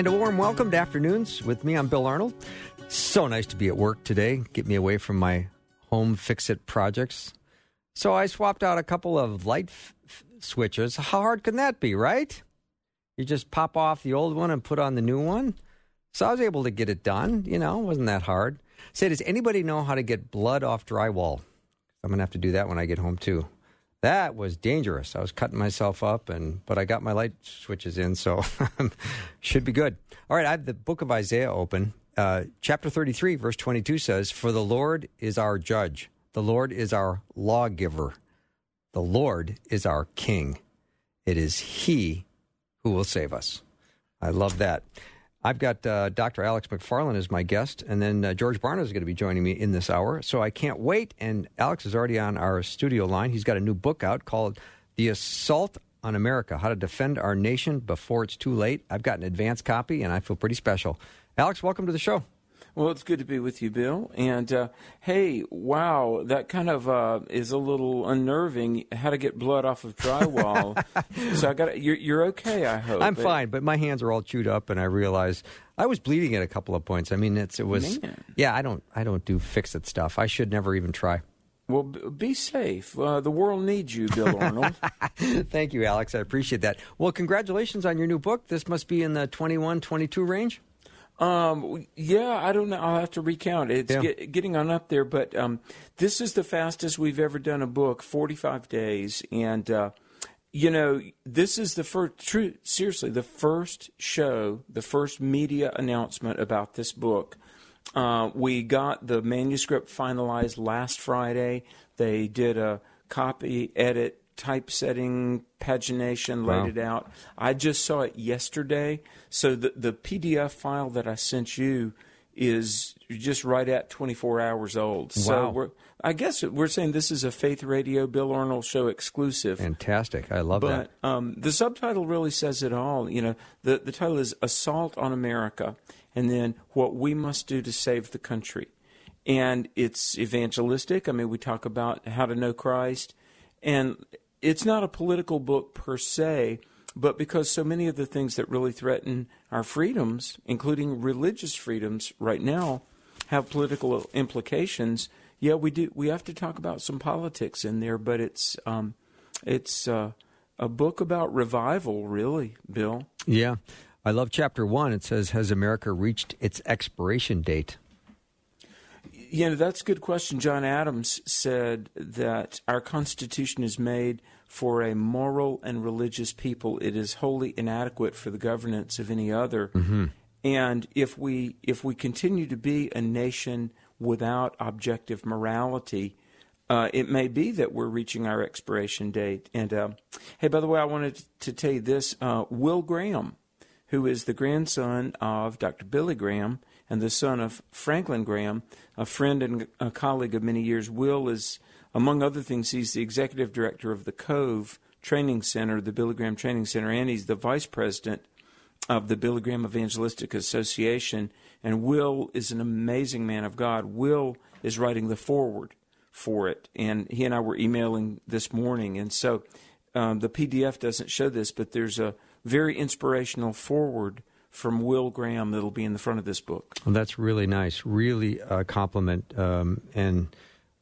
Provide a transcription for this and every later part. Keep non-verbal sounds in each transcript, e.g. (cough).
And a warm welcome to Afternoons with me. I'm Bill Arnold. So nice to be at work today. Get me away from my home fix it projects. So I swapped out a couple of light f- switches. How hard can that be, right? You just pop off the old one and put on the new one. So I was able to get it done. You know, wasn't that hard. Say, does anybody know how to get blood off drywall? I'm going to have to do that when I get home too. That was dangerous. I was cutting myself up, and but I got my light switches in, so (laughs) should be good. All right, I have the book of Isaiah open. Uh, chapter 33, verse 22 says, For the Lord is our judge, the Lord is our lawgiver, the Lord is our king. It is He who will save us. I love that. I've got uh, Dr. Alex McFarland as my guest, and then uh, George Barna is going to be joining me in this hour. So I can't wait. And Alex is already on our studio line. He's got a new book out called The Assault on America How to Defend Our Nation Before It's Too Late. I've got an advance copy, and I feel pretty special. Alex, welcome to the show. Well, it's good to be with you, Bill. And uh, hey, wow, that kind of uh, is a little unnerving. How to get blood off of drywall? (laughs) so I got you're, you're okay, I hope. I'm fine, but my hands are all chewed up, and I realize I was bleeding at a couple of points. I mean, it's it was Man. yeah. I don't I don't do fix it stuff. I should never even try. Well, be safe. Uh, the world needs you, Bill Arnold. (laughs) Thank you, Alex. I appreciate that. Well, congratulations on your new book. This must be in the 21, 22 range. Um, yeah, I don't know. I'll have to recount. It's Yeah. get, getting on up there, but um, this is the fastest we've ever done a book, 45 days. And, uh, you know, this is the first, true, seriously, the first show, the first media announcement about this book. Uh, we got the manuscript finalized last Friday. They did a copy, edit, typesetting, pagination, Wow. laid it out. I just saw it yesterday. So the, the PDF file that I sent you is just right at 24 hours old. So Wow. we're, I guess we're saying this is a Faith Radio Bill Arnold show exclusive. Fantastic. I love that. But um, the subtitle really says it all. You know, the the title is "Assault on America," and then what we must do to save the country. And it's evangelistic. I mean, we talk about how to know Christ, and it's not a political book per se, but because so many of the things that really threaten our freedoms, including religious freedoms, right now, have political implications. Yeah, we do. We have to talk about some politics in there, but it's um, it's uh, a book about revival, really, Bill. Yeah. I love chapter one. It says, Has America reached its expiration date? You know, that's a good question. John Adams said that our Constitution is made for a moral and religious people. It is wholly inadequate for the governance of any other. And if we if we continue to be a nation without objective morality, uh, it may be that we're reaching our expiration date. And uh, hey, by the way, I wanted to tell you this: uh, Will Graham, who is the grandson of Dr. Billy Graham and the son of Franklin Graham, a friend and a colleague of many years. Will is, among other things, he's the executive director of the Cove Training Center, the Billy Graham Training Center, and he's the vice president of the Billy Graham Evangelistic Association. And Will is an amazing man of God. Will is writing the foreword for it, and he and I were emailing this morning, and so um, the PDF doesn't show this, but there's a very inspirational foreword from Will Graham that'll be in the front of this book. Well, that's really nice. Really a compliment, um, and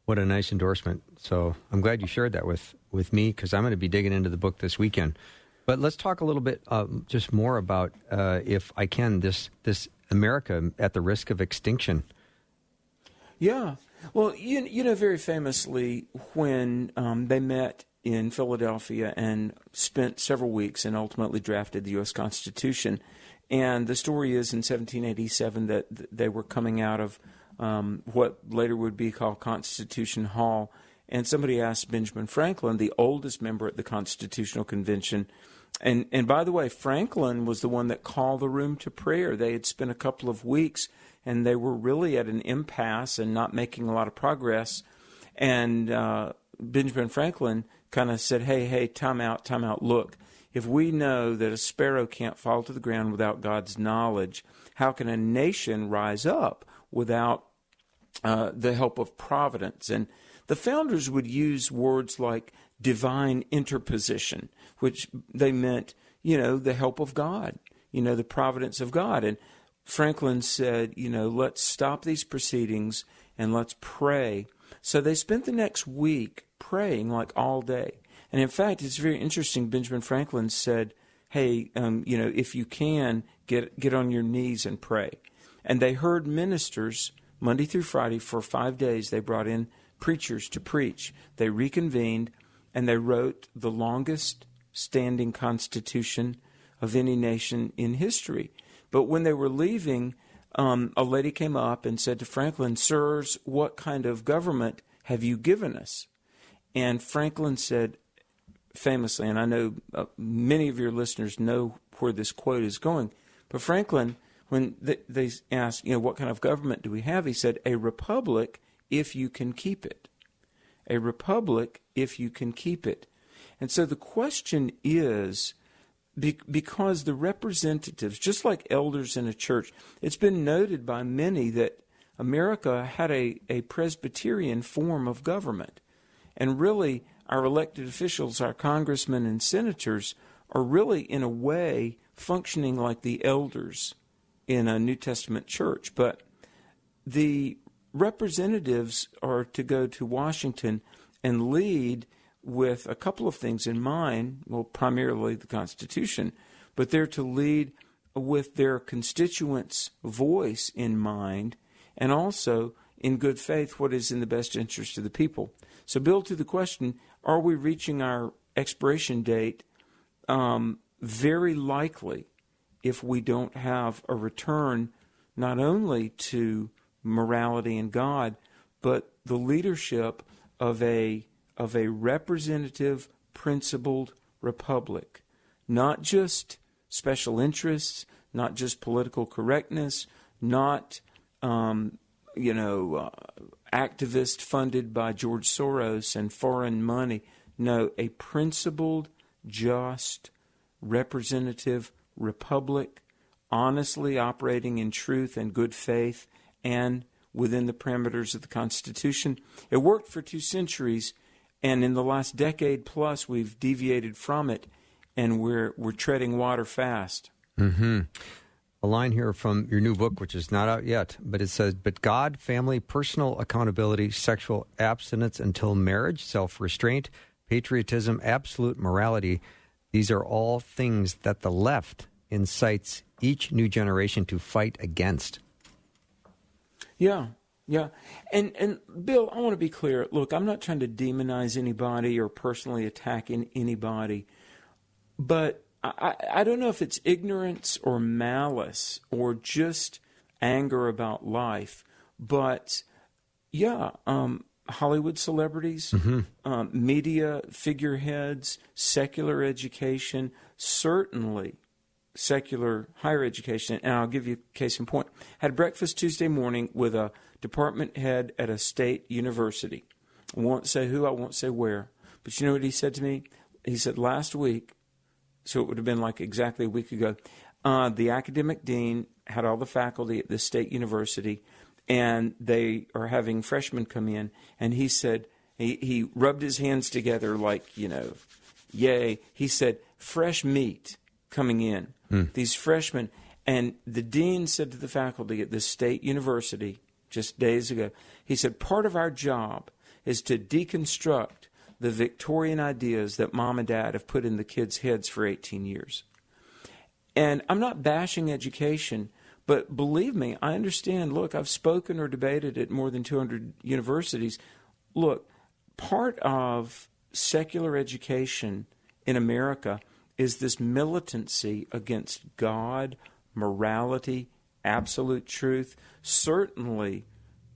what a nice endorsement. So I'm glad you shared that with, with me because I'm going to be digging into the book this weekend. But let's talk a little bit um, just more about, uh, if I can, this this America at the risk of extinction. Yeah. Well, you, you know, very famously, when um, they met in Philadelphia and spent several weeks and ultimately drafted the U.S. Constitution. And the story is in 1787 that they were coming out of um, what later would be called Constitution Hall. And somebody asked Benjamin Franklin, the oldest member at the Constitutional Convention, and and by the way, Franklin was the one that called the room to prayer. They had spent a couple of weeks and they were really at an impasse and not making a lot of progress. And uh, Benjamin Franklin kind of said, "Hey, hey, time out, time out. Look, if we know that a sparrow can't fall to the ground without God's knowledge, how can a nation rise up without uh, the help of providence?" And the founders would use words like divine interposition, which they meant, you know, the help of God. you know, the providence of God. And Franklin said, you know, let's stop these proceedings and let's pray. So they spent the next week praying like all day. And in fact, it's very interesting. Benjamin Franklin said, hey, um, you know, if you can, get, get on your knees and pray. And they heard ministers Monday through Friday for five days. They brought in preachers to preach. They reconvened and they wrote the longest standing constitution of any nation in history. But when they were leaving, um, a lady came up and said to Franklin, Sirs, what kind of government have you given us? And Franklin said, famously, and I know uh, many of your listeners know where this quote is going, but Franklin, when they, they asked, you know, what kind of government do we have? He said, a republic if you can keep it. A republic if you can keep it. And so the question is because the representatives, just like elders in a church, it's been noted by many that America had a, a Presbyterian form of government. And really, our elected officials, our congressmen and senators, are really, in a way, functioning like the elders in a New Testament church. But the representatives are to go to Washington and lead with a couple of things in mind. Well, primarily the Constitution, but they're to lead with their constituents' voice in mind and also in good faith what is in the best interest of the people. So, Bill, to the question, are we reaching our expiration date? Um, very likely, if we don't have a return not only to morality and God, but the leadership of a of a representative, principled republic, not just special interests, not just political correctness, not um, you know uh, activists funded by George Soros and foreign money. No, a principled, just, representative republic, honestly operating in truth and good faith and within the parameters of the Constitution. It worked for two centuries, and in the last decade plus, we've deviated from it, and we're we're treading water fast. Mm-hmm. A line here from your new book, which is not out yet, but it says, "But God, family, personal accountability, sexual abstinence until marriage, self-restraint, patriotism, absolute morality." These are all things that the left incites each new generation to fight against. Yeah, yeah, and and Bill, I want to be clear. Look, I'm not trying to demonize anybody or personally attack anybody, but I, I don't know if it's ignorance or malice or just anger about life, but yeah, um, Hollywood celebrities, mm-hmm. um, media figureheads, secular education, certainly secular higher education. And I'll give you a case in point. Had breakfast Tuesday morning with a department head at a state university. I won't say who, I won't say where. But you know what he said to me? He said, last week, so it would have been like exactly a week ago, uh, the academic dean had all the faculty at this state university, and they are having freshmen come in. And he said, he, he rubbed his hands together like, you know, yay. He said, fresh meat coming in. Mm. These freshmen. And the dean said to the faculty at this state university, just days ago. He said, Part of our job is to deconstruct the Victorian ideas that mom and dad have put in the kids' heads for 18 years. And I'm not bashing education, but believe me, I understand. Look, I've spoken or debated at more than 200 universities. Look, part of secular education in America is this militancy against God, morality, absolute truth, certainly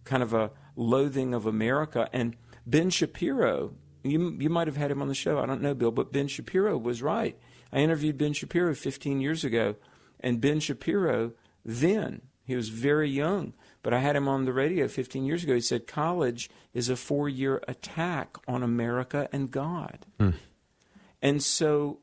kind of a loathing of America. And Ben Shapiro, you, you might have had him on the show. I don't know, Bill, but Ben Shapiro was right. I interviewed Ben Shapiro 15 years ago, and Ben Shapiro then, he was very young, but I had him on the radio 15 years ago. He said, College is a four year attack on America and God. Mm. And so,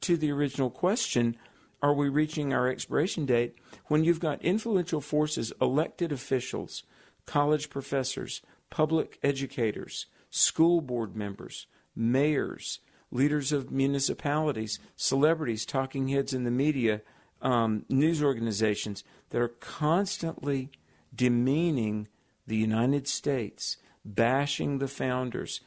to the original question, are we reaching our expiration date when you've got influential forces, elected officials, college professors, public educators, school board members, mayors, leaders of municipalities, celebrities, talking heads in the media, um, news organizations that are constantly demeaning the United States, bashing the founders,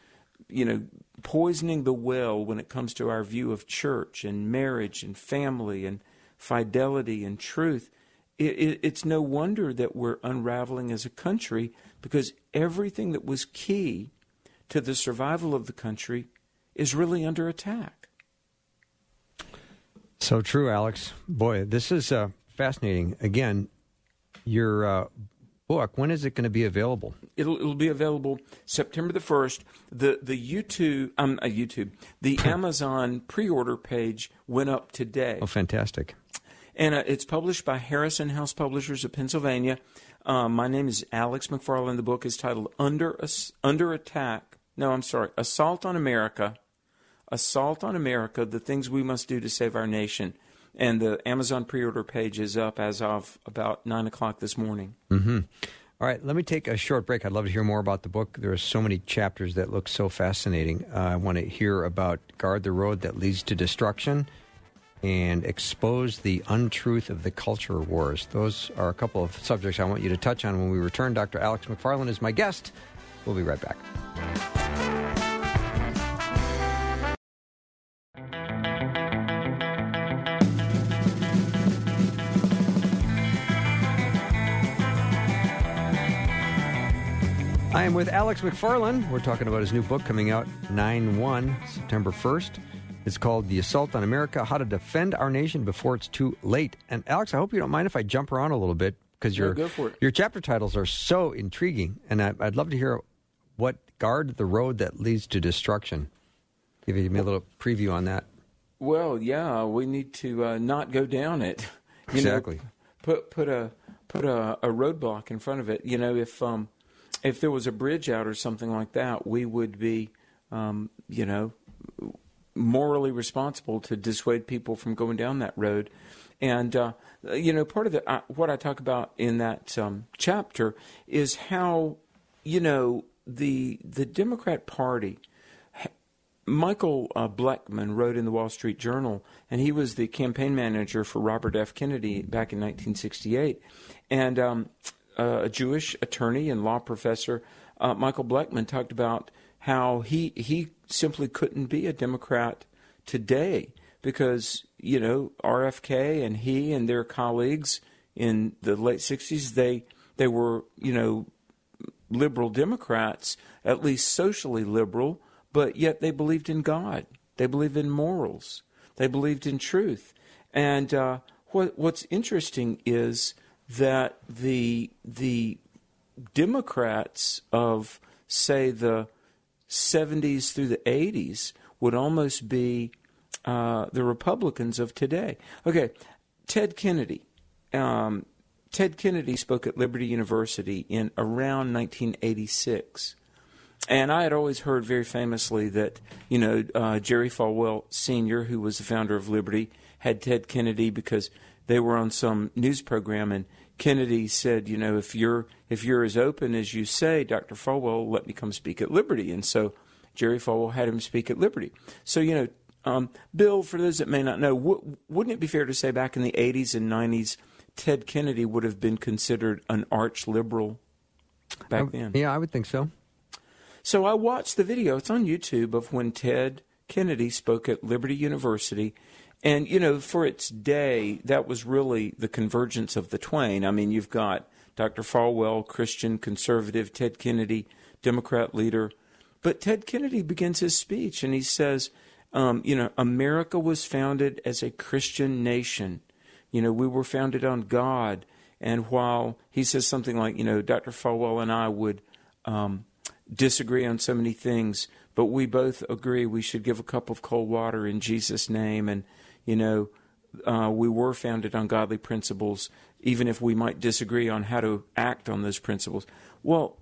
you know, poisoning the well when it comes to our view of church and marriage and family and fidelity and truth. It, it, it's no wonder that we're unraveling as a country because everything that was key to the survival of the country is really under attack. So true, Alex. Boy, this is uh, fascinating. Again, your uh, book, when is it going to be available? It'll, it'll be available September the 1st. The, the YouTube, um, uh, YouTube, the (laughs) Amazon pre order page went up today. Oh, fantastic. And uh, it's published by Harrison House Publishers of Pennsylvania. Um, my name is Alex McFarland. The book is titled Under, Under Attack. No, I'm sorry, Assault on America. Assault on America, the things we must do to save our nation and the Amazon pre-order page is up as of about nine o'clock this morning. Mm-hmm. All right, let me take a short break. I'd love to hear more about the book. There are so many chapters that look so fascinating. Uh, I want to hear about guard the road that leads to destruction and expose the untruth of the culture wars. Those are a couple of subjects I want you to touch on when we return. Dr. Alex McFarland is my guest. We'll be right back. I am with Alex McFarland. We're talking about his new book coming out 9 1, September 1st. It's called The Assault on America How to Defend Our Nation Before It's Too Late. And Alex, I hope you don't mind if I jump around a little bit because your, your chapter titles are so intriguing. And I, would love to hear what guard the road that leads to destruction. Give me a little preview on that. Well, yeah, we need to uh, not go down it. (laughs) You exactly. Know, put put a put a, a roadblock in front of it. You know, if um, if there was a bridge out or something like that, we would be, um, you know, morally responsible to dissuade people from going down that road. And uh, you know, part of the uh, what I talk about in that um, chapter is how you know the the Democrat Party. Michael uh, Bleckman wrote in the Wall Street Journal, and he was the campaign manager for Robert F. Kennedy back in 1968. And um, uh, a Jewish attorney and law professor, uh, Michael Bleckman, talked about how he he simply couldn't be a Democrat today because you know RFK and he and their colleagues in the late '60s they they were you know liberal Democrats, at least socially liberal, but yet they believed in God, they believed in morals, they believed in truth, and uh, what what's interesting is that the the Democrats of say the 70s through the 80s would almost be uh, the Republicans of today. Okay, Ted Kennedy. Um, Ted Kennedy spoke at Liberty University in around 1986. And I had always heard very famously that, you know, uh, Jerry Falwell Sr., who was the founder of Liberty, had Ted Kennedy because they were on some news program and Kennedy said, you know, if you're if you're as open as you say, Dr. Falwell, let me come speak at Liberty. And so Jerry Falwell had him speak at Liberty. So you know, um, Bill, for those that may not know, w- wouldn't it be fair to say back in the 80s and 90s, Ted Kennedy would have been considered an arch liberal back then? Yeah, I would think so. So I watched the video. It's on YouTube of when Ted Kennedy spoke at Liberty University and, you know, for its day, that was really the convergence of the twain. I mean, you've got Dr. Falwell, Christian conservative, Ted Kennedy, Democrat leader. But Ted Kennedy begins his speech and he says, um, you know, America was founded as a Christian nation. You know, we were founded on God. And while he says something like, you know, Dr. Falwell and I would um, disagree on so many things, but we both agree we should give a cup of cold water in Jesus' name. And, you know, uh, we were founded on godly principles, even if we might disagree on how to act on those principles. Well,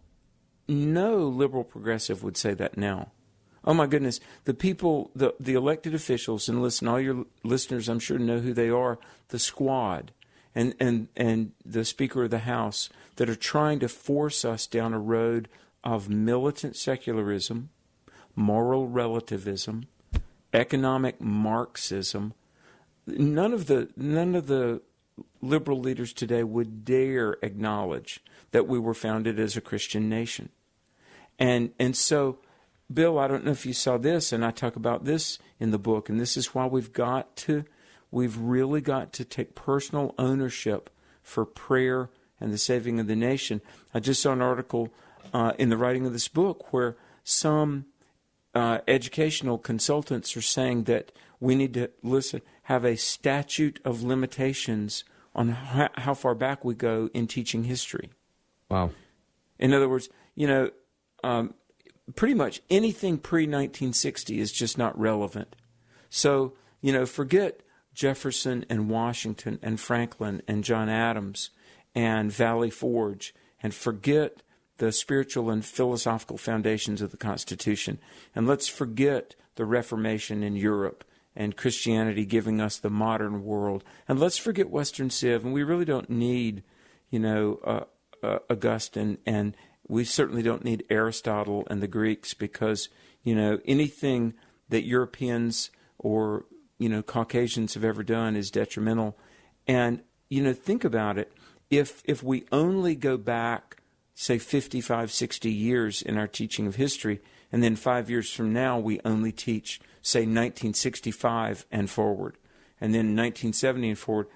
no liberal progressive would say that now. Oh my goodness, the people, the the elected officials, and listen, all your listeners, I'm sure know who they are. The squad, and and and the Speaker of the House that are trying to force us down a road of militant secularism, moral relativism, economic Marxism, none of the none of the liberal leaders today would dare acknowledge that we were founded as a Christian nation. And and so Bill, I don't know if you saw this and I talk about this in the book and this is why we've got to we've really got to take personal ownership for prayer and the saving of the nation. I just saw an article uh, in the writing of this book where some uh, educational consultants are saying that we need to listen have a statute of limitations on how, how far back we go in teaching history. Wow. In other words, you know, um, pretty much anything pre 1960 is just not relevant. So, you know, forget Jefferson and Washington and Franklin and John Adams and Valley Forge and forget the spiritual and philosophical foundations of the Constitution. And let's forget the Reformation in Europe and Christianity giving us the modern world. And let's forget Western Civ. And we really don't need, you know, uh, uh, Augustine, and we certainly don't need Aristotle and the Greeks because, you know, anything that Europeans or, you know, Caucasians have ever done is detrimental. And, you know, think about it. If, if we only go back say 55, 60 years in our teaching of history, and then five years from now we only teach, say, 1965 and forward, and then 1970 and forward,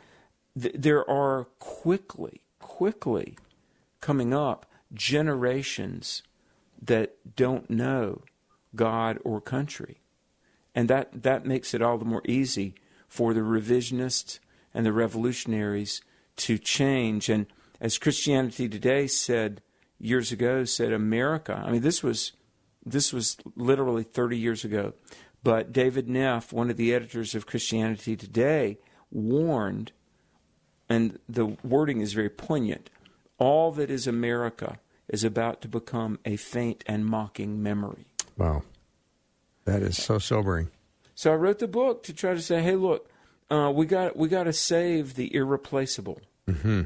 th- there are quickly, quickly coming up generations that don't know God or country. And that, that makes it all the more easy for the revisionists and the revolutionaries to change. And as Christianity Today said, years ago said America. I mean, this was this was literally 30 years ago. But David Neff, one of the editors of Christianity Today, warned, and the wording is very poignant all that is America is about to become a faint and mocking memory. Wow. That is so sobering. So I wrote the book to try to say, hey, look, uh, we got we got to save the irreplaceable. Mm-hmm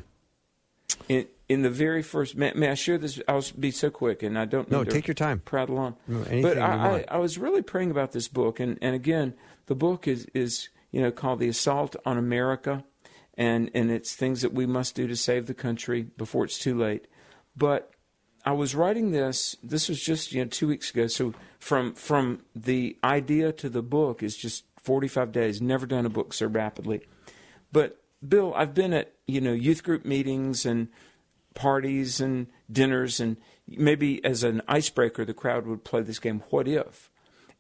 in, in the very first, may, may, I share this? I'll be so quick, and I don't. Know. No, take your time. Prattle on. No, but I, I, I, was really praying about this book, and, and again, the book is is you know called "The Assault on America," and and it's things that we must do to save the country before it's too late. But I was writing this. This was just you know two weeks ago. So from from the idea to the book is just forty five days. Never done a book so rapidly. But Bill, I've been at you know youth group meetings and parties and dinners, and maybe as an icebreaker, the crowd would play this game. What if?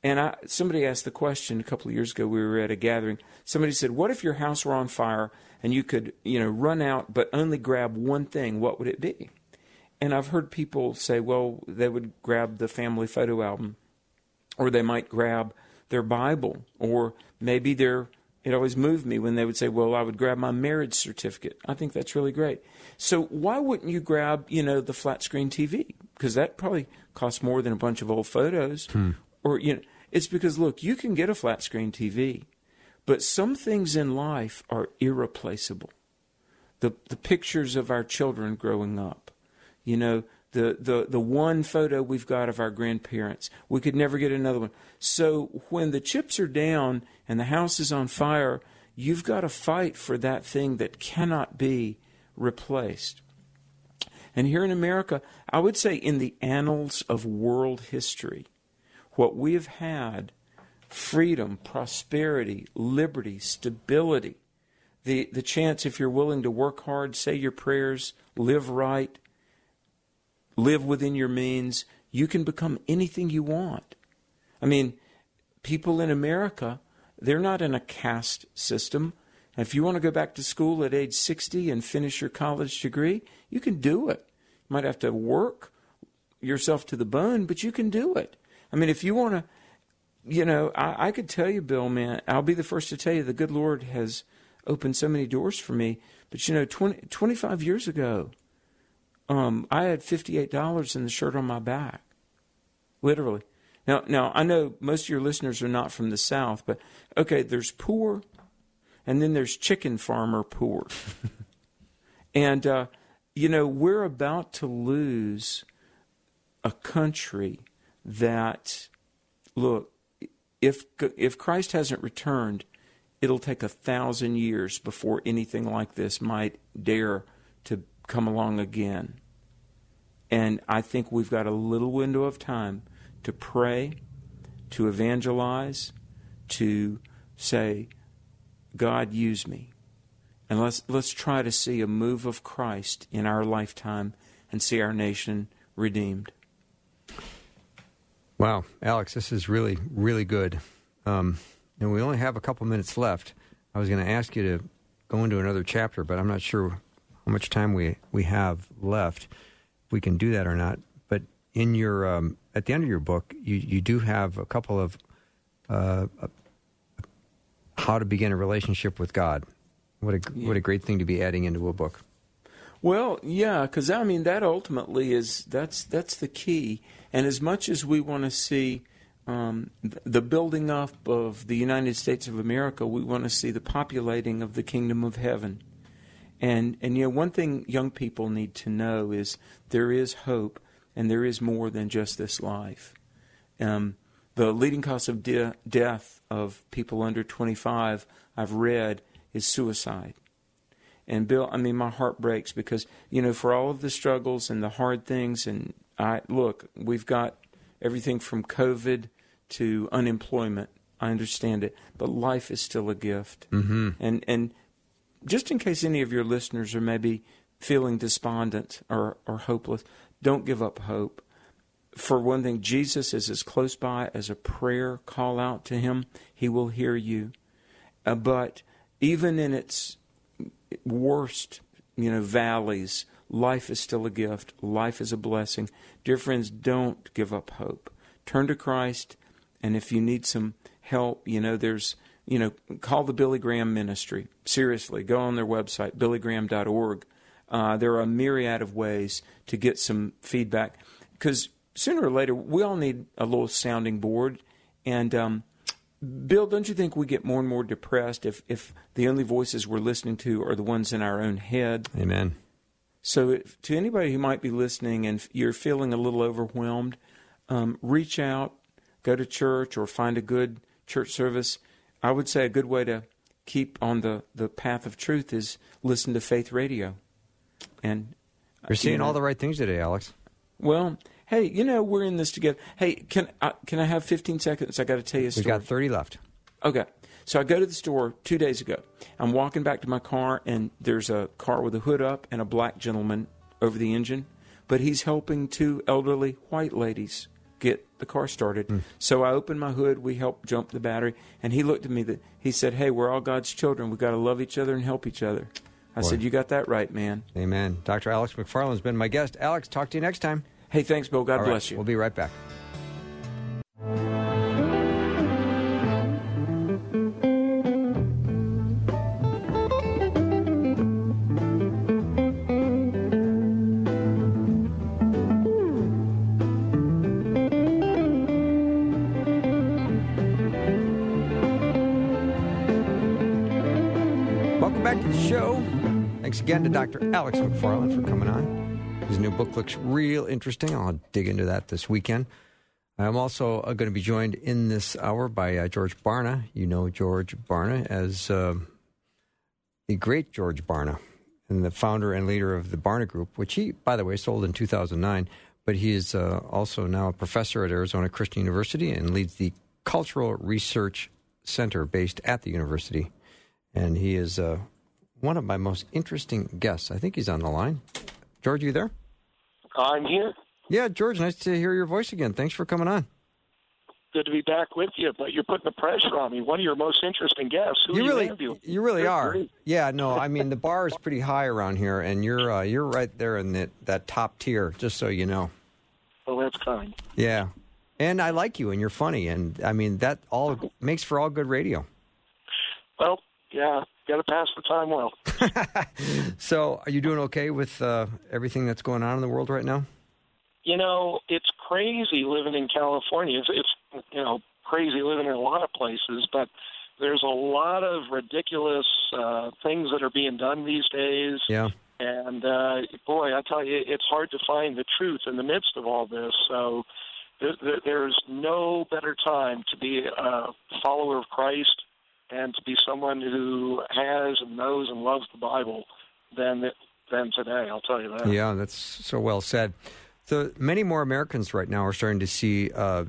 And I, somebody asked the question a couple of years ago. We were at a gathering. Somebody said, "What if your house were on fire and you could, you know, run out but only grab one thing? What would it be?" And I've heard people say, "Well, they would grab the family photo album, or they might grab their Bible, or maybe their it always moved me when they would say, "Well, I would grab my marriage certificate." I think that's really great. So why wouldn't you grab, you know, the flat screen TV? Because that probably costs more than a bunch of old photos. Hmm. Or you know, it's because look, you can get a flat screen TV, but some things in life are irreplaceable. The the pictures of our children growing up, you know, the, the, the one photo we've got of our grandparents. We could never get another one. So when the chips are down and the house is on fire, you've got to fight for that thing that cannot be replaced. And here in America, I would say in the annals of world history, what we have had freedom, prosperity, liberty, stability, the, the chance, if you're willing to work hard, say your prayers, live right, live within your means, you can become anything you want. I mean, people in America, they're not in a caste system. if you want to go back to school at age 60 and finish your college degree, you can do it. You might have to work yourself to the bone, but you can do it. I mean, if you want to, you know, I, I could tell you, Bill, man, I'll be the first to tell you the good Lord has opened so many doors for me. But, you know, 20, 25 years ago, um, I had $58 in the shirt on my back. Literally. Now, now I know most of your listeners are not from the South, but okay, there's poor, and then there's chicken farmer poor. (laughs) and, uh, you know, we're about to lose a country that, look, if, if Christ hasn't returned, it'll take a thousand years before anything like this might dare to come along again. And I think we've got a little window of time to pray, to evangelize, to say, God, use me. And let's, let's try to see a move of Christ in our lifetime and see our nation redeemed. Wow, Alex, this is really, really good. Um, and we only have a couple minutes left. I was going to ask you to go into another chapter, but I'm not sure how much time we, we have left. If we can do that or not. But in your um, at the end of your book, you, you do have a couple of uh, how to begin a relationship with God. What a yeah. what a great thing to be adding into a book. Well, yeah, because I mean that ultimately is that's that's the key. And as much as we want to see um, the building up of the United States of America, we want to see the populating of the kingdom of heaven. And and you know one thing young people need to know is there is hope, and there is more than just this life. Um, the leading cause of de- death of people under 25, I've read, is suicide. And Bill, I mean, my heart breaks because you know, for all of the struggles and the hard things, and I look, we've got everything from COVID to unemployment. I understand it, but life is still a gift. Mm-hmm. And and just in case any of your listeners are maybe feeling despondent or, or hopeless, don't give up hope. For one thing, Jesus is as close by as a prayer call out to him. He will hear you. Uh, but even in its worst, you know, valleys, life is still a gift. Life is a blessing. Dear friends, don't give up hope. Turn to Christ, and if you need some help, you know, there's, you know, call the Billy Graham Ministry. Seriously, go on their website, billygraham.org. Uh, there are a myriad of ways to get some feedback because sooner or later we all need a little sounding board. And um, Bill, don't you think we get more and more depressed if, if the only voices we're listening to are the ones in our own head? Amen. So, if, to anybody who might be listening and you're feeling a little overwhelmed, um, reach out, go to church, or find a good church service. I would say a good way to keep on the, the path of truth is listen to faith radio. And you're seeing you know, all the right things today, Alex. Well, hey, you know we're in this together. Hey, can I, can I have 15 seconds? I got to tell you a story. We got 30 left. Okay. So I go to the store two days ago. I'm walking back to my car, and there's a car with a hood up and a black gentleman over the engine, but he's helping two elderly white ladies get the car started. Mm. So I opened my hood. We helped jump the battery, and he looked at me. That he said, "Hey, we're all God's children. We got to love each other and help each other." I Boy. said, "You got that right, man." Amen. Dr. Alex McFarland has been my guest. Alex, talk to you next time. Hey, thanks, Bill. God bless you. We'll be right back. Welcome back to the show. Thanks again to Dr. Alex McFarland for coming on. His new book looks real interesting. I'll dig into that this weekend. I'm also uh, going to be joined in this hour by uh, George Barna. You know George Barna as uh, the great George Barna, and the founder and leader of the Barna Group, which he, by the way, sold in 2009. But he is uh, also now a professor at Arizona Christian University and leads the Cultural Research Center based at the university. And he is uh, one of my most interesting guests. I think he's on the line. George, you there? I'm here. Yeah, George, nice to hear your voice again. Thanks for coming on. Good to be back with you, but you're putting the pressure on me. One of your most interesting guests. Who you really, you, you really are. Yeah, no, I mean the bar is pretty high around here, and you're uh, you're right there in that that top tier. Just so you know. Well, that's kind. Yeah, and I like you, and you're funny, and I mean that all makes for all good radio. Well, yeah, got to pass the time well. (laughs) so, are you doing okay with uh, everything that's going on in the world right now? You know, it's crazy living in California. It's, it's you know crazy living in a lot of places, but there's a lot of ridiculous uh, things that are being done these days. Yeah. And uh, boy, I tell you, it's hard to find the truth in the midst of all this. So there's no better time to be a follower of Christ and to be someone who has and knows and loves the Bible than than today. I'll tell you that. Yeah, that's so well said. So many more Americans right now are starting to see. Uh,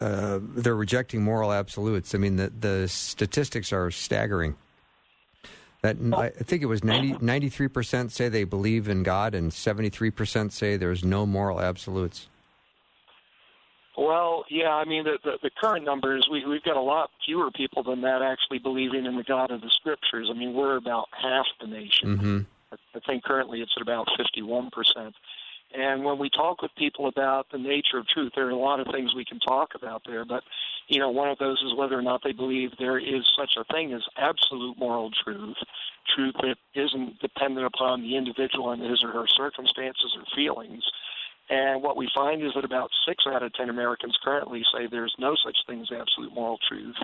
uh, they're rejecting moral absolutes. I mean, the the statistics are staggering. That I think it was 93 percent say they believe in God, and seventy three percent say there's no moral absolutes. Well, yeah, I mean the, the the current numbers we we've got a lot fewer people than that actually believing in the God of the Scriptures. I mean we're about half the nation. Mm-hmm. I think currently it's at about fifty one percent. And when we talk with people about the nature of truth, there are a lot of things we can talk about there. But, you know, one of those is whether or not they believe there is such a thing as absolute moral truth, truth that isn't dependent upon the individual and his or her circumstances or feelings. And what we find is that about six out of ten Americans currently say there's no such thing as absolute moral truth.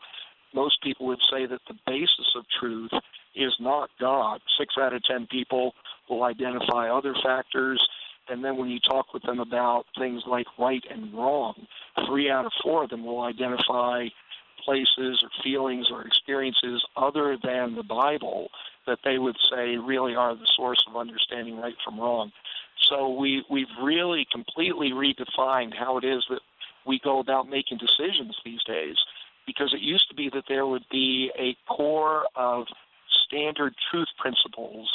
Most people would say that the basis of truth is not God. Six out of ten people will identify other factors and then when you talk with them about things like right and wrong, three out of four of them will identify places or feelings or experiences other than the Bible that they would say really are the source of understanding right from wrong. So we we've really completely redefined how it is that we go about making decisions these days because it used to be that there would be a core of standard truth principles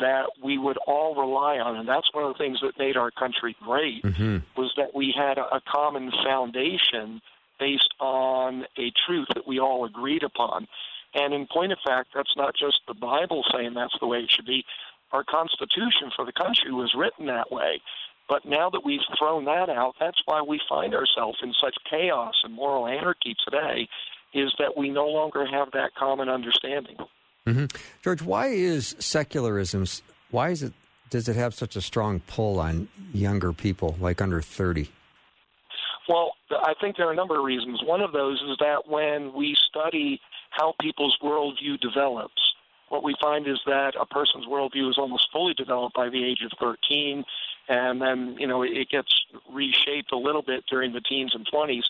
that we would all rely on, and that's one of the things that made our country great mm-hmm. was that we had a, a common foundation based on a truth that we all agreed upon. And in point of fact, that's not just the Bible saying that's the way it should be. Our Constitution for the country was written that way. But now that we've thrown that out, that's why we find ourselves in such chaos and moral anarchy today, is that we no longer have that common understanding. Mm-hmm. George, why is secularism? Why is it? Does it have such a strong pull on younger people, like under thirty? Well, I think there are a number of reasons. One of those is that when we study how people's worldview develops, what we find is that a person's worldview is almost fully developed by the age of 13, and then you know it gets reshaped a little bit during the teens and 20s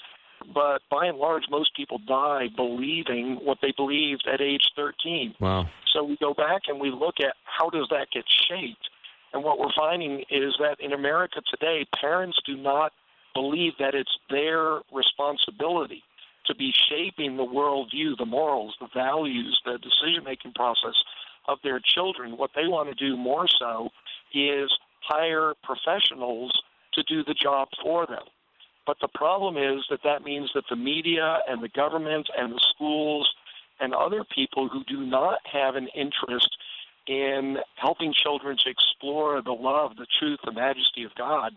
but by and large, most people die believing what they believed at age 13. Wow. So we go back and we look at how does that get shaped. And what we're finding is that in America today, parents do not believe that it's their responsibility to be shaping the worldview, the morals, the values, the decision making process of their children. What they want to do more so is hire professionals to do the job for them. But the problem is that that means that the media and the government and the schools and other people who do not have an interest in helping children to explore the love, the truth, the majesty of God,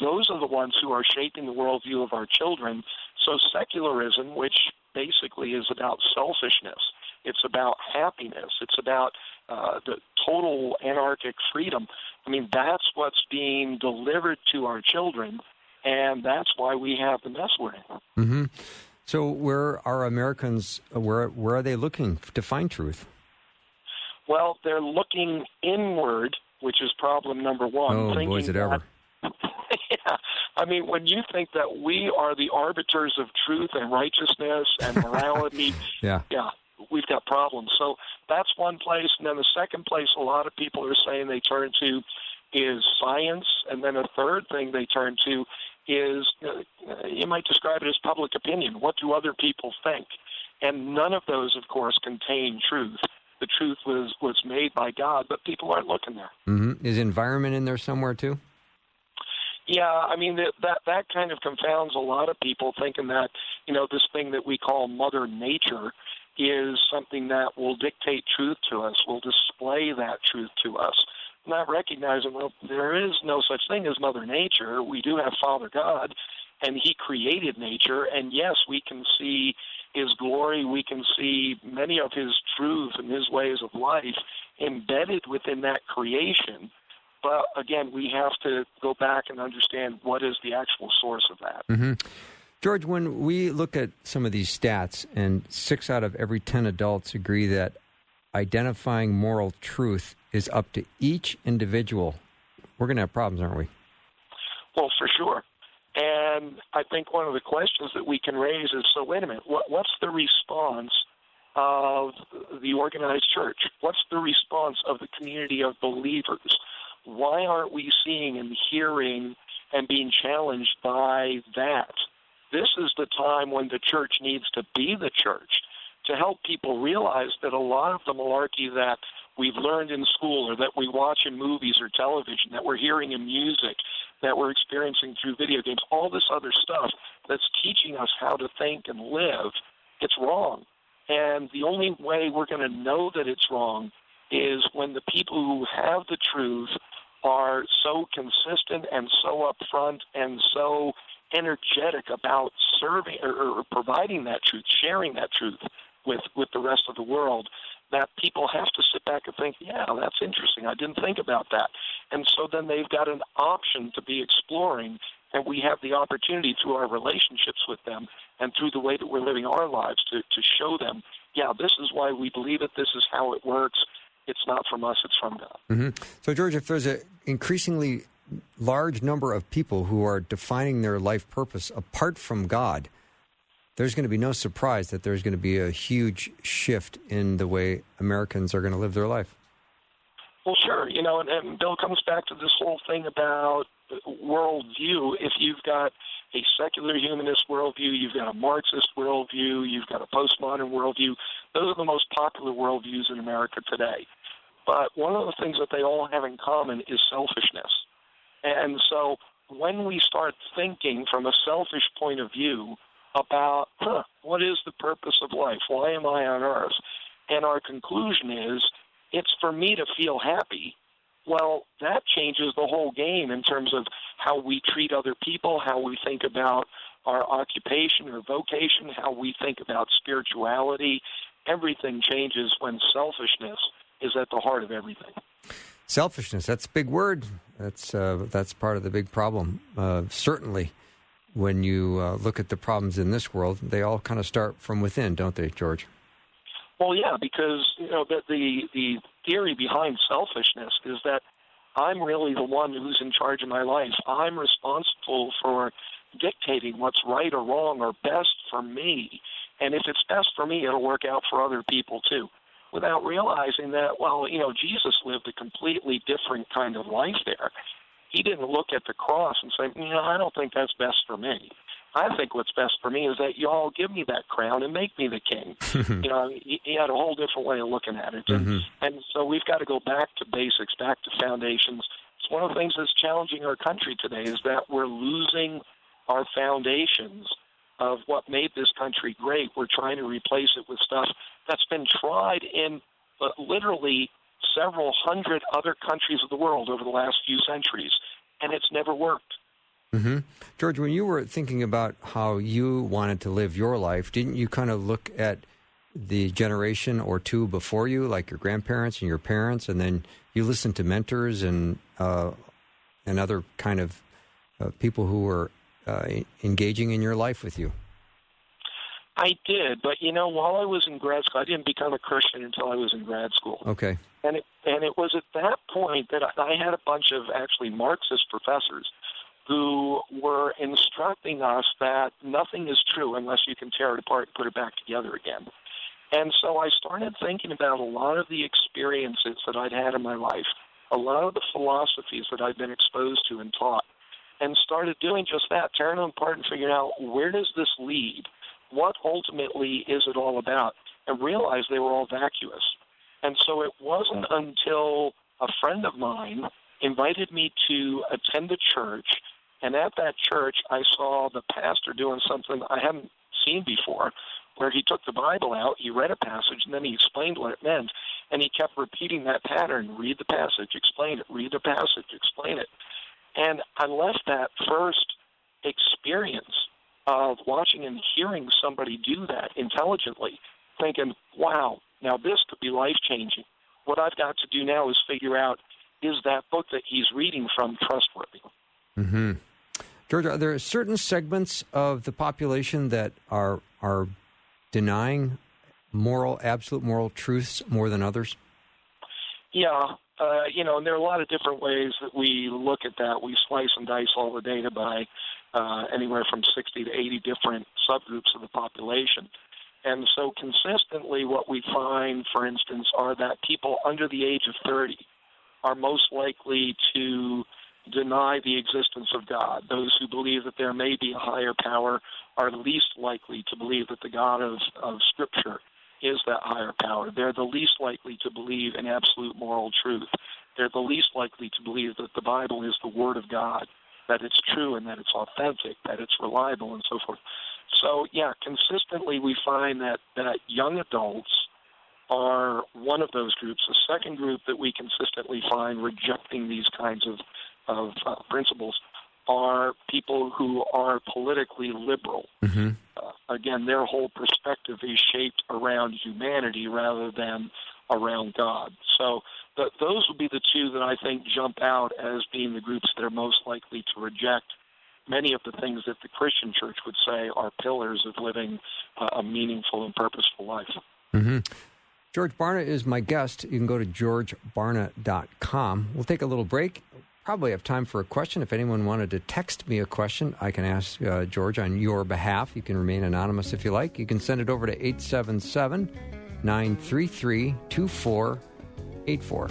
those are the ones who are shaping the worldview of our children. So secularism, which basically is about selfishness, it's about happiness, it's about uh, the total anarchic freedom. I mean, that's what's being delivered to our children and that's why we have the mess we're in. Mm-hmm. So, where are Americans? Where where are they looking to find truth? Well, they're looking inward, which is problem number one. Oh, boy, is it ever! (laughs) yeah, I mean, when you think that we are the arbiters of truth and righteousness and morality, (laughs) yeah, yeah, we've got problems. So that's one place, and then the second place, a lot of people are saying they turn to is science, and then a third thing they turn to is uh, you might describe it as public opinion. What do other people think? And none of those, of course, contain truth. The truth was was made by God, but people aren't looking there. Mm-hmm. Is environment in there somewhere too? Yeah, I mean that, that that kind of confounds a lot of people, thinking that you know this thing that we call Mother Nature is something that will dictate truth to us, will display that truth to us not recognizing, well, there is no such thing as Mother Nature. We do have Father God, and He created nature, and yes, we can see His glory. We can see many of His truths and His ways of life embedded within that creation. But again, we have to go back and understand what is the actual source of that. Mm-hmm. George, when we look at some of these stats, and six out of every 10 adults agree that identifying moral truth is up to each individual, we're going to have problems, aren't we? Well, for sure. And I think one of the questions that we can raise is so, wait a minute, what, what's the response of the organized church? What's the response of the community of believers? Why aren't we seeing and hearing and being challenged by that? This is the time when the church needs to be the church to help people realize that a lot of the malarkey that we've learned in school or that we watch in movies or television, that we're hearing in music, that we're experiencing through video games, all this other stuff that's teaching us how to think and live, it's wrong. And the only way we're going to know that it's wrong is when the people who have the truth are so consistent and so upfront and so energetic about serving or, or providing that truth, sharing that truth with with the rest of the world that people have to sit back and think, yeah, that's interesting. I didn't think about that. And so then they've got an option to be exploring, and we have the opportunity through our relationships with them and through the way that we're living our lives to, to show them, yeah, this is why we believe it, this is how it works. It's not from us, it's from God. Mm-hmm. So, George, if there's an increasingly large number of people who are defining their life purpose apart from God, there's going to be no surprise that there's going to be a huge shift in the way Americans are going to live their life. Well, sure. You know, and, and Bill comes back to this whole thing about worldview. If you've got a secular humanist worldview, you've got a Marxist worldview, you've got a postmodern worldview, those are the most popular worldviews in America today. But one of the things that they all have in common is selfishness. And so when we start thinking from a selfish point of view, about huh, what is the purpose of life? Why am I on earth? And our conclusion is it's for me to feel happy. Well, that changes the whole game in terms of how we treat other people, how we think about our occupation or vocation, how we think about spirituality. Everything changes when selfishness is at the heart of everything. Selfishness, that's a big word. That's, uh, that's part of the big problem, uh, certainly when you uh, look at the problems in this world, they all kind of start from within, don't they, George? Well, yeah, because you know the the, the theory behind selfishness is that I'm really the one who's in charge of my life. I'm responsible for dictating what's right or wrong or best for me. And if it's best for me, it'll work out for other people too. Without realizing that, well, you know, Jesus lived a completely different kind of life there he didn't look at the cross and say, you know, I don't think that's best for me. I think what's best for me is that you all give me that crown and make me the king. (laughs) you know, he, he had a whole different way of looking at it, and, mm-hmm. and so we've got to go back to basics, back to foundations. It's one of the things that's challenging our country today is that we're losing our foundations of what made this country great. We're trying to replace it with stuff that's been tried in uh, literally several hundred other countries of the world over the last few centuries, and it's never worked. Mm-hmm. George, when you were thinking about how you wanted to live your life, didn't you kind of look at the generation or two before you, like your grandparents and your parents, and then you listened to mentors and uh, and other kind of uh, people who were uh, engaging in your life with you? I did, but you know, while I was in grad school, I didn't become a Christian until I was in grad school. Okay. And it and it was at that point that I, I had a bunch of actually Marxist professors who were instructing us that nothing is true unless you can tear it apart and put it back together again. And so I started thinking about a lot of the experiences that I'd had in my life, a lot of the philosophies that I'd been exposed to and taught, and started doing just that, tearing them apart and figuring out where does this lead? what ultimately is it all about, and realized they were all vacuous. And so it wasn't until a friend of mine invited me to attend a church, and at that church I saw the pastor doing something I hadn't seen before, where he took the Bible out, he read a passage, and then he explained what it meant, and he kept repeating that pattern: read the passage, explain it, read the passage, explain it. And I left that first experience of watching and hearing somebody do that intelligently, thinking, wow, now this could be life changing. What I've got to do now is figure out is that book that he's reading from trustworthy? Mm-hmm. George, are there certain segments of the population that are are denying moral, absolute moral truths more than others? Yeah, uh, you know, and there are a lot of different ways that we look at that. We slice and dice all the data by uh, anywhere from 60 to 80 different subgroups of the population. And so, consistently, what we find, for instance, are that people under the age of 30 are most likely to deny the existence of God. Those who believe that there may be a higher power are least likely to believe that the God of, of Scripture is that higher power. They're the least likely to believe in absolute moral truth. They're the least likely to believe that the Bible is the Word of God, that it's true and that it's authentic, that it's reliable, and so forth. So, yeah, consistently we find that, that young adults are one of those groups. The second group that we consistently find rejecting these kinds of, of uh, principles are people who are politically liberal. Mm-hmm. Uh, again, their whole perspective is shaped around humanity rather than around God. So those would be the two that I think jump out as being the groups that are most likely to reject many of the things that the Christian church would say are pillars of living uh, a meaningful and purposeful life. Mm-hmm. George Barna is my guest. You can go to georgebarna.com. We'll take a little break. Probably have time for a question. If anyone wanted to text me a question, I can ask uh, George on your behalf. You can remain anonymous if you like. You can send it over to 877 933 2484.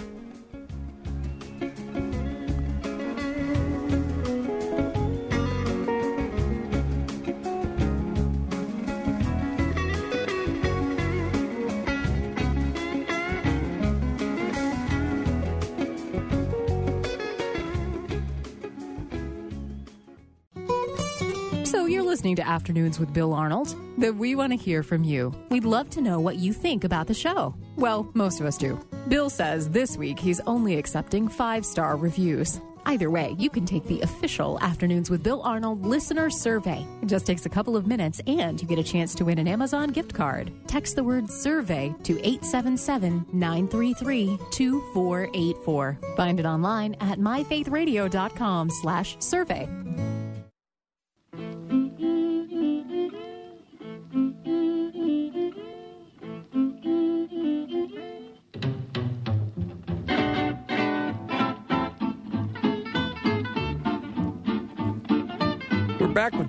So you're listening to Afternoons with Bill Arnold, but we want to hear from you. We'd love to know what you think about the show. Well, most of us do. Bill says this week he's only accepting five star reviews. Either way, you can take the official Afternoons with Bill Arnold listener survey. It just takes a couple of minutes and you get a chance to win an Amazon gift card. Text the word survey to 877 933 2484. Find it online at myfaithradio.com slash survey.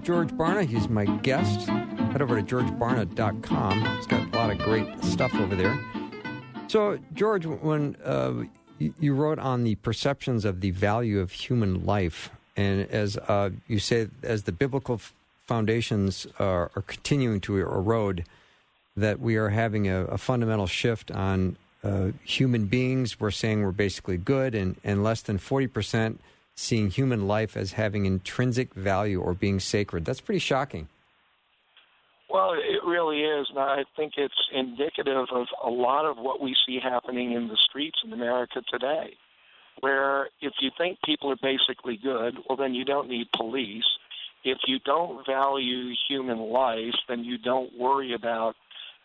George Barna. He's my guest. Head over to georgebarna.com. He's got a lot of great stuff over there. So, George, when uh, you, wrote on the perceptions of the value of human life, and as uh, you say, as the biblical foundations are, are continuing to erode, that we are having a, a fundamental shift on uh, human beings. We're saying we're basically good, and, and less than 40% seeing human life as having intrinsic value or being sacred. That's pretty shocking. Well, it really is. And I think it's indicative of a lot of what we see happening in the streets in America today. Where if you think people are basically good, well, then you don't need police. If you don't value human life, then you don't worry about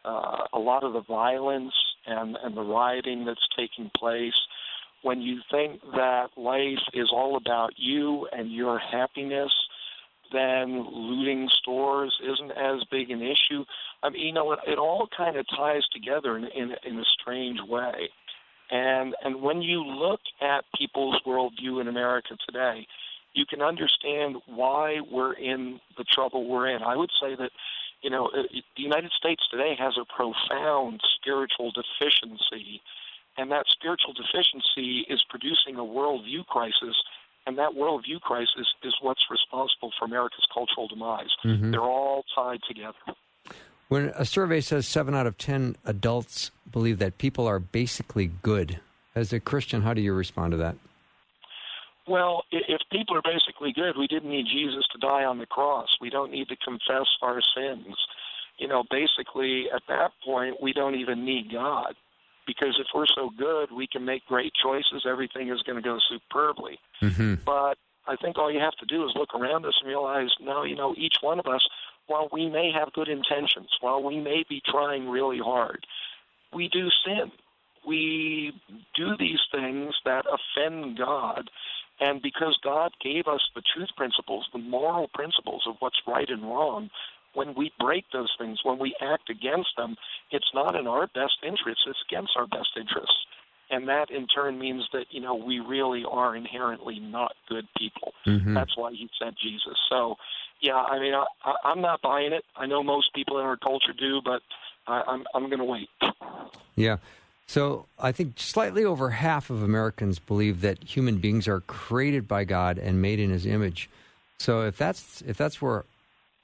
uh, a lot of the violence and, and the rioting that's taking place. When you think that life is all about you and your happiness, then looting stores isn't as big an issue. I mean, you know, it, it all kind of ties together in, in, in a strange way. And and when you look at people's worldview in America today, you can understand why we're in the trouble we're in. I would say that, you know, uh, the United States today has a profound spiritual deficiency, and that spiritual deficiency is producing a worldview crisis and that worldview crisis is what's responsible for America's cultural demise. Mhm. They're all tied together. When a survey says seven out of 10 adults believe that people are basically good, as a Christian, how do you respond to that? Well, if people are basically good, we didn't need Jesus to die on the cross. We don't need to confess our sins. You know, basically, at that point, we don't even need God. Because if we're so good, we can make great choices. Everything is going to go superbly. Mm-hmm. But I think all you have to do is look around us and realize, no, you know, each one of us, while we may have good intentions, while we may be trying really hard, we do sin. We do these things that offend God. And because God gave us the truth principles, the moral principles of what's right and wrong, when we break those things, when we act against them, it's not in our best interests, it's against our best interests. And that in turn means that, you know, we really are inherently not good people. Mhm. That's why he sent Jesus. So, yeah, I mean, I, I, I'm not buying it. I know most people in our culture do, but I, I'm I'm going to wait. Yeah. So I think slightly over half of Americans believe that human beings are created by God and made in His image. So if that's if that's where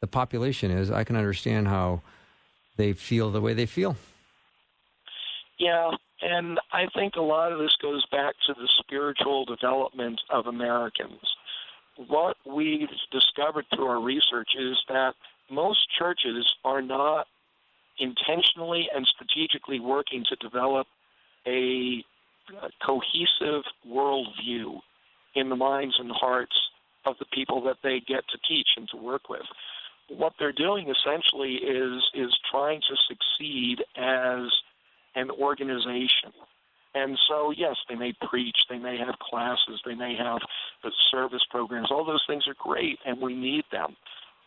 the population is, I can understand how they feel the way they feel. Yeah, and I think a lot of this goes back to the spiritual development of Americans. What we've discovered through our research is that most churches are not intentionally and strategically working to develop a, cohesive worldview in the minds and hearts of the people that they get to teach and to work with. What they're doing essentially is is trying to succeed as an organization. And so, yes, they may preach, they may have classes, they may have the service programs. All those things are great, and we need them.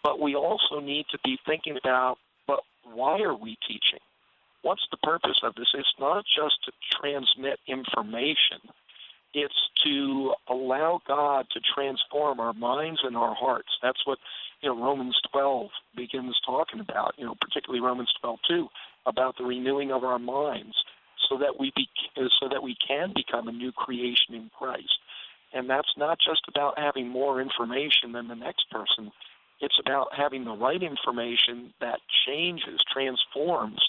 But we also need to be thinking about, but why are we teaching? What's the purpose of this? It's not just to transmit information. It's to allow God to transform our minds and our hearts. That's what you know Romans 12 begins talking about. You know, particularly Romans 12:2 about the renewing of our minds, so that we be, so that we can become a new creation in Christ. And that's not just about having more information than the next person. It's about having the right information that changes, transforms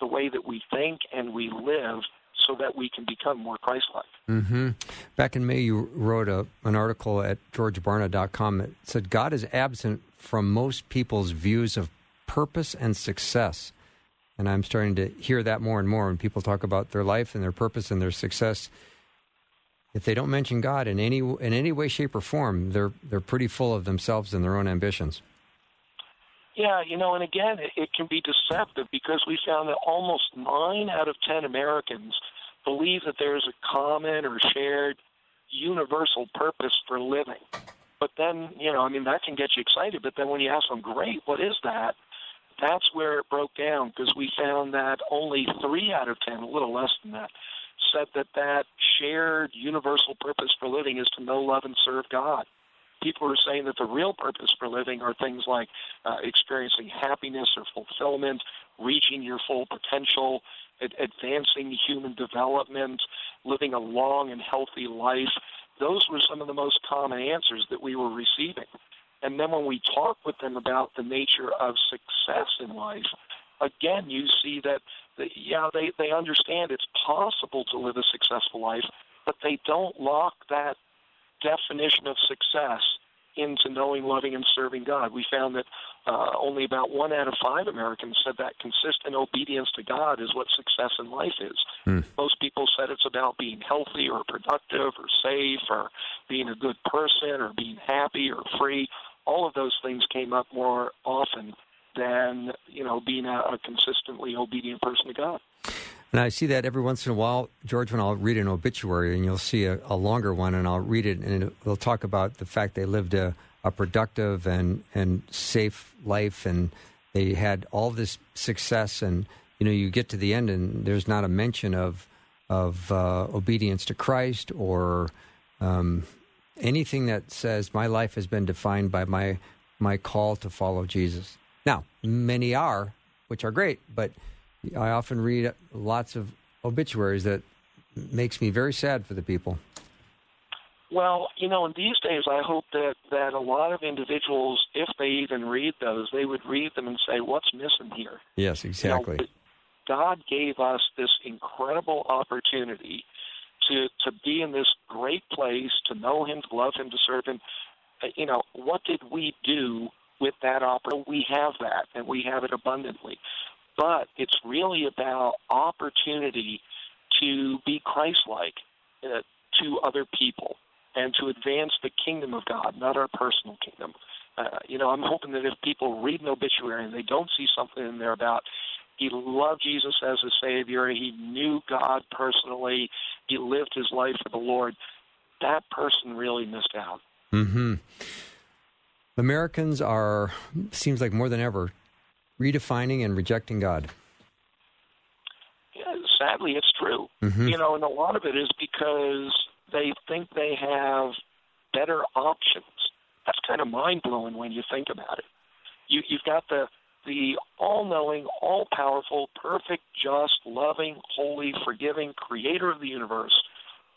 the way that we think and we live so that we can become more Christ-like. Mm-hmm. Back in May, you wrote a, an article at georgebarna.com that said God is absent from most people's views of purpose and success. And I'm starting to hear that more and more when people talk about their life and their purpose and their success. If they don't mention God in any in any way, shape, or form, they're they're pretty full of themselves and their own ambitions. Yeah, you know, and again, it, it can be deceptive because we found that almost nine out of ten Americans believe that there is a common or shared universal purpose for living. But then, you know, I mean, that can get you excited. But then when you ask them, great, what is that? That's where it broke down because we found that only three out of ten, a little less than that, said that that shared universal purpose for living is to know, love, and serve God. People are saying that the real purpose for living are things like uh, experiencing happiness or fulfillment, reaching your full potential, ad- advancing human development, living a long and healthy life. Those were some of the most common answers that we were receiving. And then when we talk with them about the nature of success in life, again, you see that, that yeah, they, they understand it's possible to live a successful life, but they don't lock that definition of success into knowing, loving, and serving God. We found that uh, only about one out of five Americans said that consistent obedience to God is what success in life is. Mm. Most people said it's about being healthy or productive or safe or being a good person or being happy or free. All of those things came up more often than you know being a, a consistently obedient person to God. And I see that every once in a while, George, when I'll read an obituary and you'll see a, a longer one and I'll read it and it'll talk about the fact they lived a, a productive and, and safe life and they had all this success and, you know, you get to the end and there's not a mention of, of uh, obedience to Christ or um, anything that says my life has been defined by my, my call to follow Jesus. Now, many are, which are great, but I often read lots of obituaries that makes me very sad for the people. Well, you know, in these days, I hope that that a lot of individuals, if they even read those, they would read them and say, "What's missing here?" Yes, exactly. You know, God gave us this incredible opportunity to to be in this great place, to know Him, to love Him, to serve Him. Uh, you know, what did we do with that opportunity? We have that, and we have it abundantly. But it's really about opportunity to be Christ-like uh, to other people and to advance the kingdom of God, not our personal kingdom. Uh, you know, I'm hoping that if people read an obituary and they don't see something in there about he loved Jesus as a Savior, he knew God personally, he lived his life for the Lord, that person really missed out. Mm-hmm. Americans are, seems like more than ever, redefining and rejecting God. Yeah, sadly, it's true. Mm-hmm. You know, and a lot of it is because they think they have better options. That's kind of mind blowing when you think about it. You, you've got the the all knowing, all powerful, perfect, just, loving, holy, forgiving creator of the universe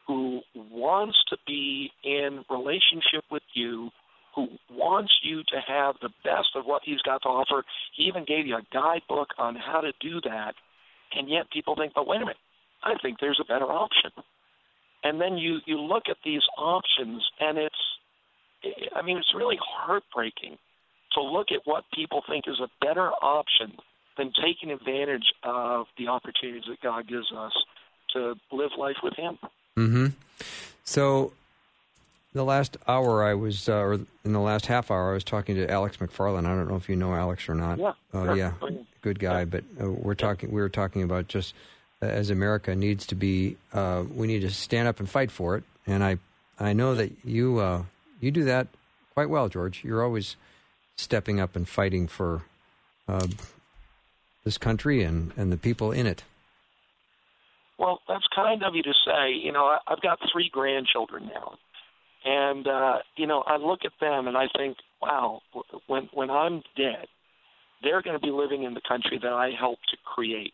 who wants to be in relationship with you, who wants you to have the best of what he's got to offer. He even gave you a guidebook on how to do that. And yet people think, but wait a minute, I think there's a better option. And then you, you look at these options, and it's, I mean, it's really heartbreaking to look at what people think is a better option than taking advantage of the opportunities that God gives us to live life with Him. Mm-hmm. So, the last hour I was, uh, or in the last half hour, I was talking to Alex McFarland. I don't know if you know Alex or not. Yeah. Oh, sure. yeah. Good guy. But uh, we're talking. We were talking about just uh, as America needs to be. Uh, we need to stand up and fight for it. And I, I know that you, uh, you do that quite well, George. You're always stepping up and fighting for uh, this country and, and the people in it. Well, that's kind of you to say. You know, I've got three grandchildren now, and uh, you know, I look at them and I think, wow, when when I'm dead, they're going to be living in the country that I helped to create,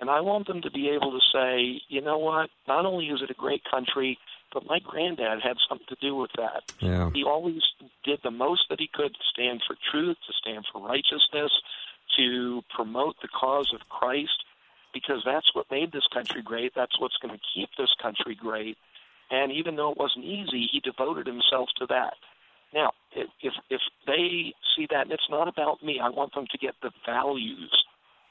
and I want them to be able to say, you know what? Not only is it a great country, but my granddad had something to do with that. Yeah. He always did the most that he could to stand for truth, to stand for righteousness, to promote the cause of Christ, because that's what made this country great. That's what's going to keep this country great. And even though it wasn't easy, he devoted himself to that. Now, if if, they see that, and it's not about me, I want them to get the values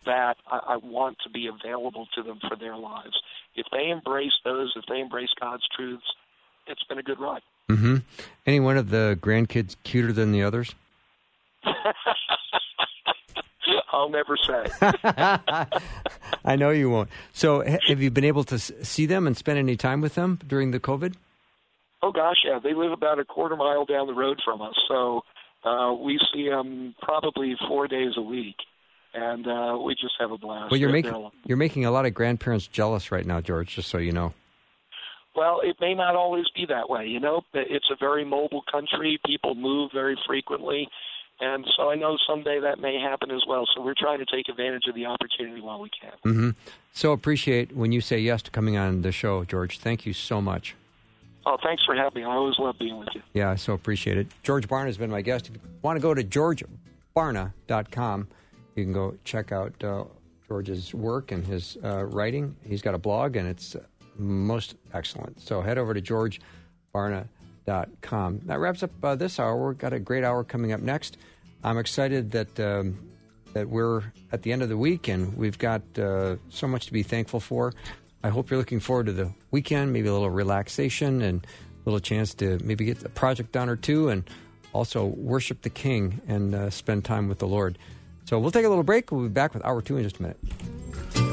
that I, I want to be available to them for their lives. If they embrace those, if they embrace God's truths, it's been a good ride. Mm-hmm. Any one of the grandkids cuter than the others? (laughs) I'll never say. (laughs) I know you won't. So, have you been able to see them and spend any time with them during the COVID? Oh gosh, yeah, they live about a quarter mile down the road from us, so uh, we see them probably four days a week, and uh, we just have a blast. Well, you're making you're making a lot of grandparents jealous right now, George. Just so you know. Well, it may not always be that way. You know, it's a very mobile country. People move very frequently, and so I know someday that may happen as well. So we're trying to take advantage of the opportunity while we can. hmm So appreciate when you say yes to coming on the show, George. Thank you so much. Oh, thanks for having me. I always love being with you. Yeah, I so appreciate it. George Barna has been my guest. If you want to go to georgebarna.com, you can go check out uh, George's work and his uh, writing. He's got a blog, and it's most excellent. So head over to georgebarna.com. That wraps up uh, this hour. We've got a great hour coming up next. I'm excited that um, that we're at the end of the week, and we've got uh, so much to be thankful for. I hope you're looking forward to the weekend, maybe a little relaxation and a little chance to maybe get a project done or two, and also worship the King and uh, spend time with the Lord. So we'll take a little break. We'll be back with hour two in just a minute.